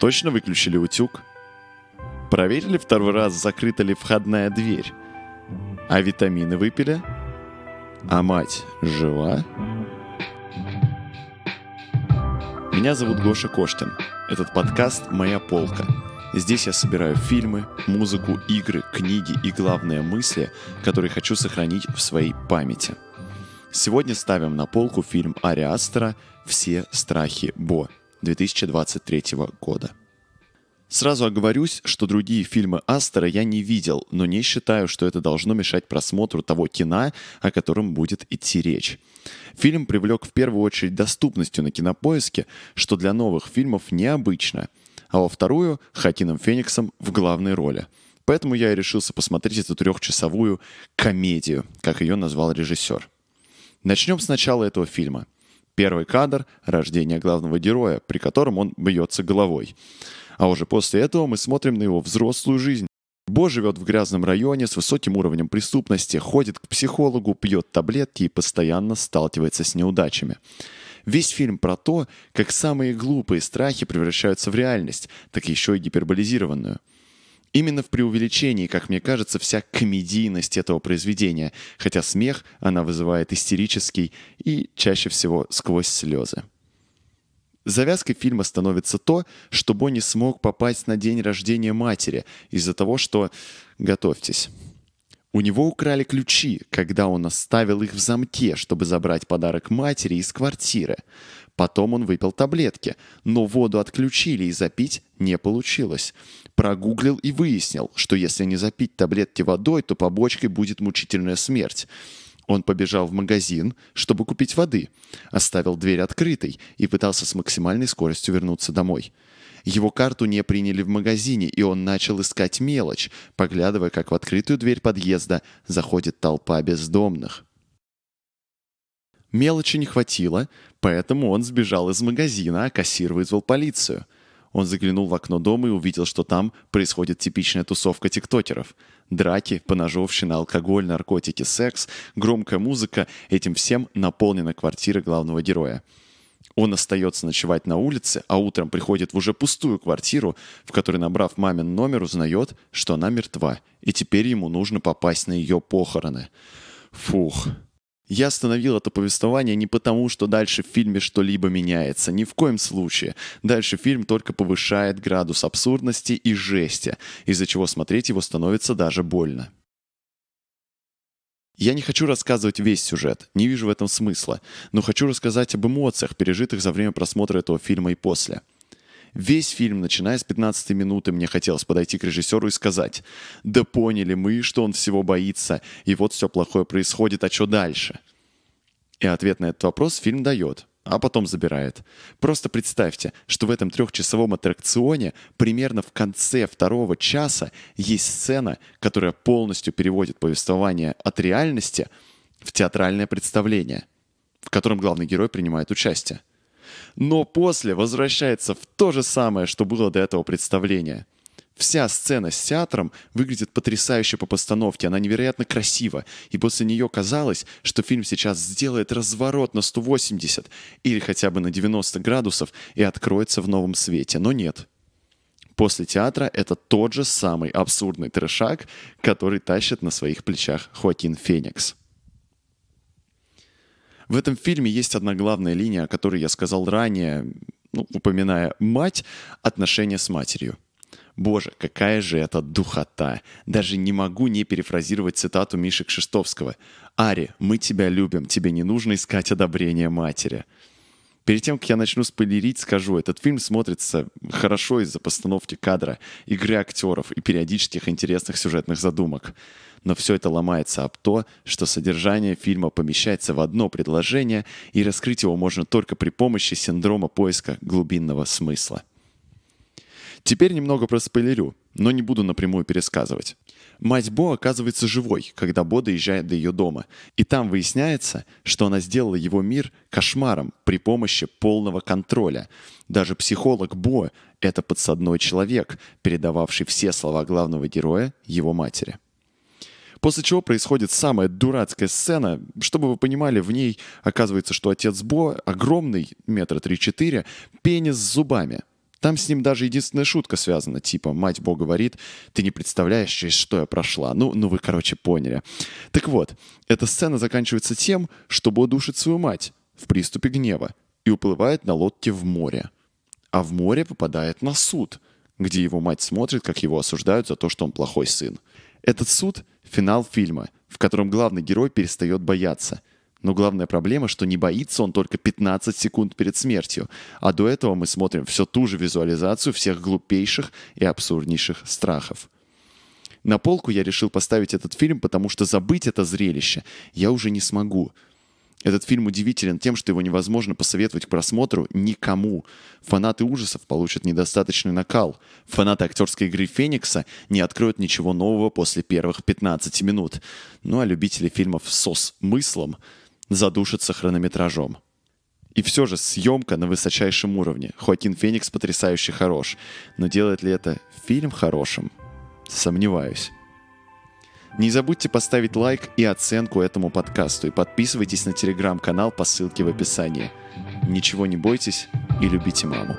Точно выключили утюг? Проверили второй раз, закрыта ли входная дверь? А витамины выпили? А мать жива? Меня зовут Гоша Коштин. Этот подкаст «Моя полка». Здесь я собираю фильмы, музыку, игры, книги и главные мысли, которые хочу сохранить в своей памяти. Сегодня ставим на полку фильм Ари «Все страхи Бо» 2023 года. Сразу оговорюсь, что другие фильмы Астера я не видел, но не считаю, что это должно мешать просмотру того кино, о котором будет идти речь. Фильм привлек в первую очередь доступностью на кинопоиске, что для новых фильмов необычно, а во вторую — Хакином Фениксом в главной роли. Поэтому я и решился посмотреть эту трехчасовую комедию, как ее назвал режиссер. Начнем с начала этого фильма. Первый кадр — рождение главного героя, при котором он бьется головой. А уже после этого мы смотрим на его взрослую жизнь. Бо живет в грязном районе с высоким уровнем преступности, ходит к психологу, пьет таблетки и постоянно сталкивается с неудачами. Весь фильм про то, как самые глупые страхи превращаются в реальность, так еще и гиперболизированную. Именно в преувеличении, как мне кажется, вся комедийность этого произведения, хотя смех она вызывает истерический и чаще всего сквозь слезы. Завязкой фильма становится то, что Бонни смог попасть на день рождения матери из-за того, что... Готовьтесь. У него украли ключи, когда он оставил их в замке, чтобы забрать подарок матери из квартиры. Потом он выпил таблетки, но воду отключили и запить не получилось. Прогуглил и выяснил, что если не запить таблетки водой, то побочкой будет мучительная смерть. Он побежал в магазин, чтобы купить воды, оставил дверь открытой и пытался с максимальной скоростью вернуться домой. Его карту не приняли в магазине, и он начал искать мелочь, поглядывая, как в открытую дверь подъезда заходит толпа бездомных. Мелочи не хватило, поэтому он сбежал из магазина, а кассир вызвал полицию – он заглянул в окно дома и увидел, что там происходит типичная тусовка тиктокеров. Драки, поножовщина, алкоголь, наркотики, секс, громкая музыка — этим всем наполнена квартира главного героя. Он остается ночевать на улице, а утром приходит в уже пустую квартиру, в которой, набрав мамин номер, узнает, что она мертва, и теперь ему нужно попасть на ее похороны. Фух. Я остановил это повествование не потому, что дальше в фильме что-либо меняется. Ни в коем случае. Дальше фильм только повышает градус абсурдности и жести, из-за чего смотреть его становится даже больно. Я не хочу рассказывать весь сюжет, не вижу в этом смысла, но хочу рассказать об эмоциях, пережитых за время просмотра этого фильма и после – Весь фильм, начиная с 15 минуты, мне хотелось подойти к режиссеру и сказать, да поняли мы, что он всего боится, и вот все плохое происходит, а что дальше? И ответ на этот вопрос фильм дает, а потом забирает. Просто представьте, что в этом трехчасовом аттракционе примерно в конце второго часа есть сцена, которая полностью переводит повествование от реальности в театральное представление, в котором главный герой принимает участие но после возвращается в то же самое, что было до этого представления. Вся сцена с театром выглядит потрясающе по постановке, она невероятно красива, и после нее казалось, что фильм сейчас сделает разворот на 180 или хотя бы на 90 градусов и откроется в новом свете, но нет. После театра это тот же самый абсурдный трешак, который тащит на своих плечах Хоакин Феникс. В этом фильме есть одна главная линия, о которой я сказал ранее, ну, упоминая мать, отношения с матерью. Боже, какая же это духота! Даже не могу не перефразировать цитату Миши Кшиштовского. «Ари, мы тебя любим, тебе не нужно искать одобрения матери». Перед тем, как я начну спойлерить, скажу, этот фильм смотрится хорошо из-за постановки кадра, игры актеров и периодических интересных сюжетных задумок. Но все это ломается об то, что содержание фильма помещается в одно предложение, и раскрыть его можно только при помощи синдрома поиска глубинного смысла. Теперь немного проспойлерю, но не буду напрямую пересказывать. Мать Бо оказывается живой, когда Бо доезжает до ее дома. И там выясняется, что она сделала его мир кошмаром при помощи полного контроля. Даже психолог Бо — это подсадной человек, передававший все слова главного героя его матери. После чего происходит самая дурацкая сцена. Чтобы вы понимали, в ней оказывается, что отец Бо огромный, метра три-четыре, пенис с зубами — Там с ним даже единственная шутка связана, типа «Мать Бог говорит, ты не представляешь, через что я прошла». Ну, ну вы, короче, поняли. Так вот, эта сцена заканчивается тем, что Бо душит свою мать в приступе гнева и уплывает на лодке в море. А в море попадает на суд, где его мать смотрит, как его осуждают за то, что он плохой сын. Этот суд — финал фильма, в котором главный герой перестает бояться. Но главная проблема, что не боится он только 15 секунд перед смертью, а до этого мы смотрим все ту же визуализацию всех глупейших и абсурднейших страхов. На полку я решил поставить этот фильм, потому что забыть это зрелище я уже не смогу — этот фильм удивителен тем, что его невозможно посоветовать к просмотру никому. Фанаты ужасов получат недостаточный накал. Фанаты актерской игры Феникса не откроют ничего нового после первых 15 минут. Ну а любители фильмов со смыслом задушатся хронометражом. И все же съемка на высочайшем уровне. Хоакин Феникс потрясающе хорош. Но делает ли это фильм хорошим? Сомневаюсь. Не забудьте поставить лайк и оценку этому подкасту и подписывайтесь на телеграм-канал по ссылке в описании. Ничего не бойтесь и любите маму.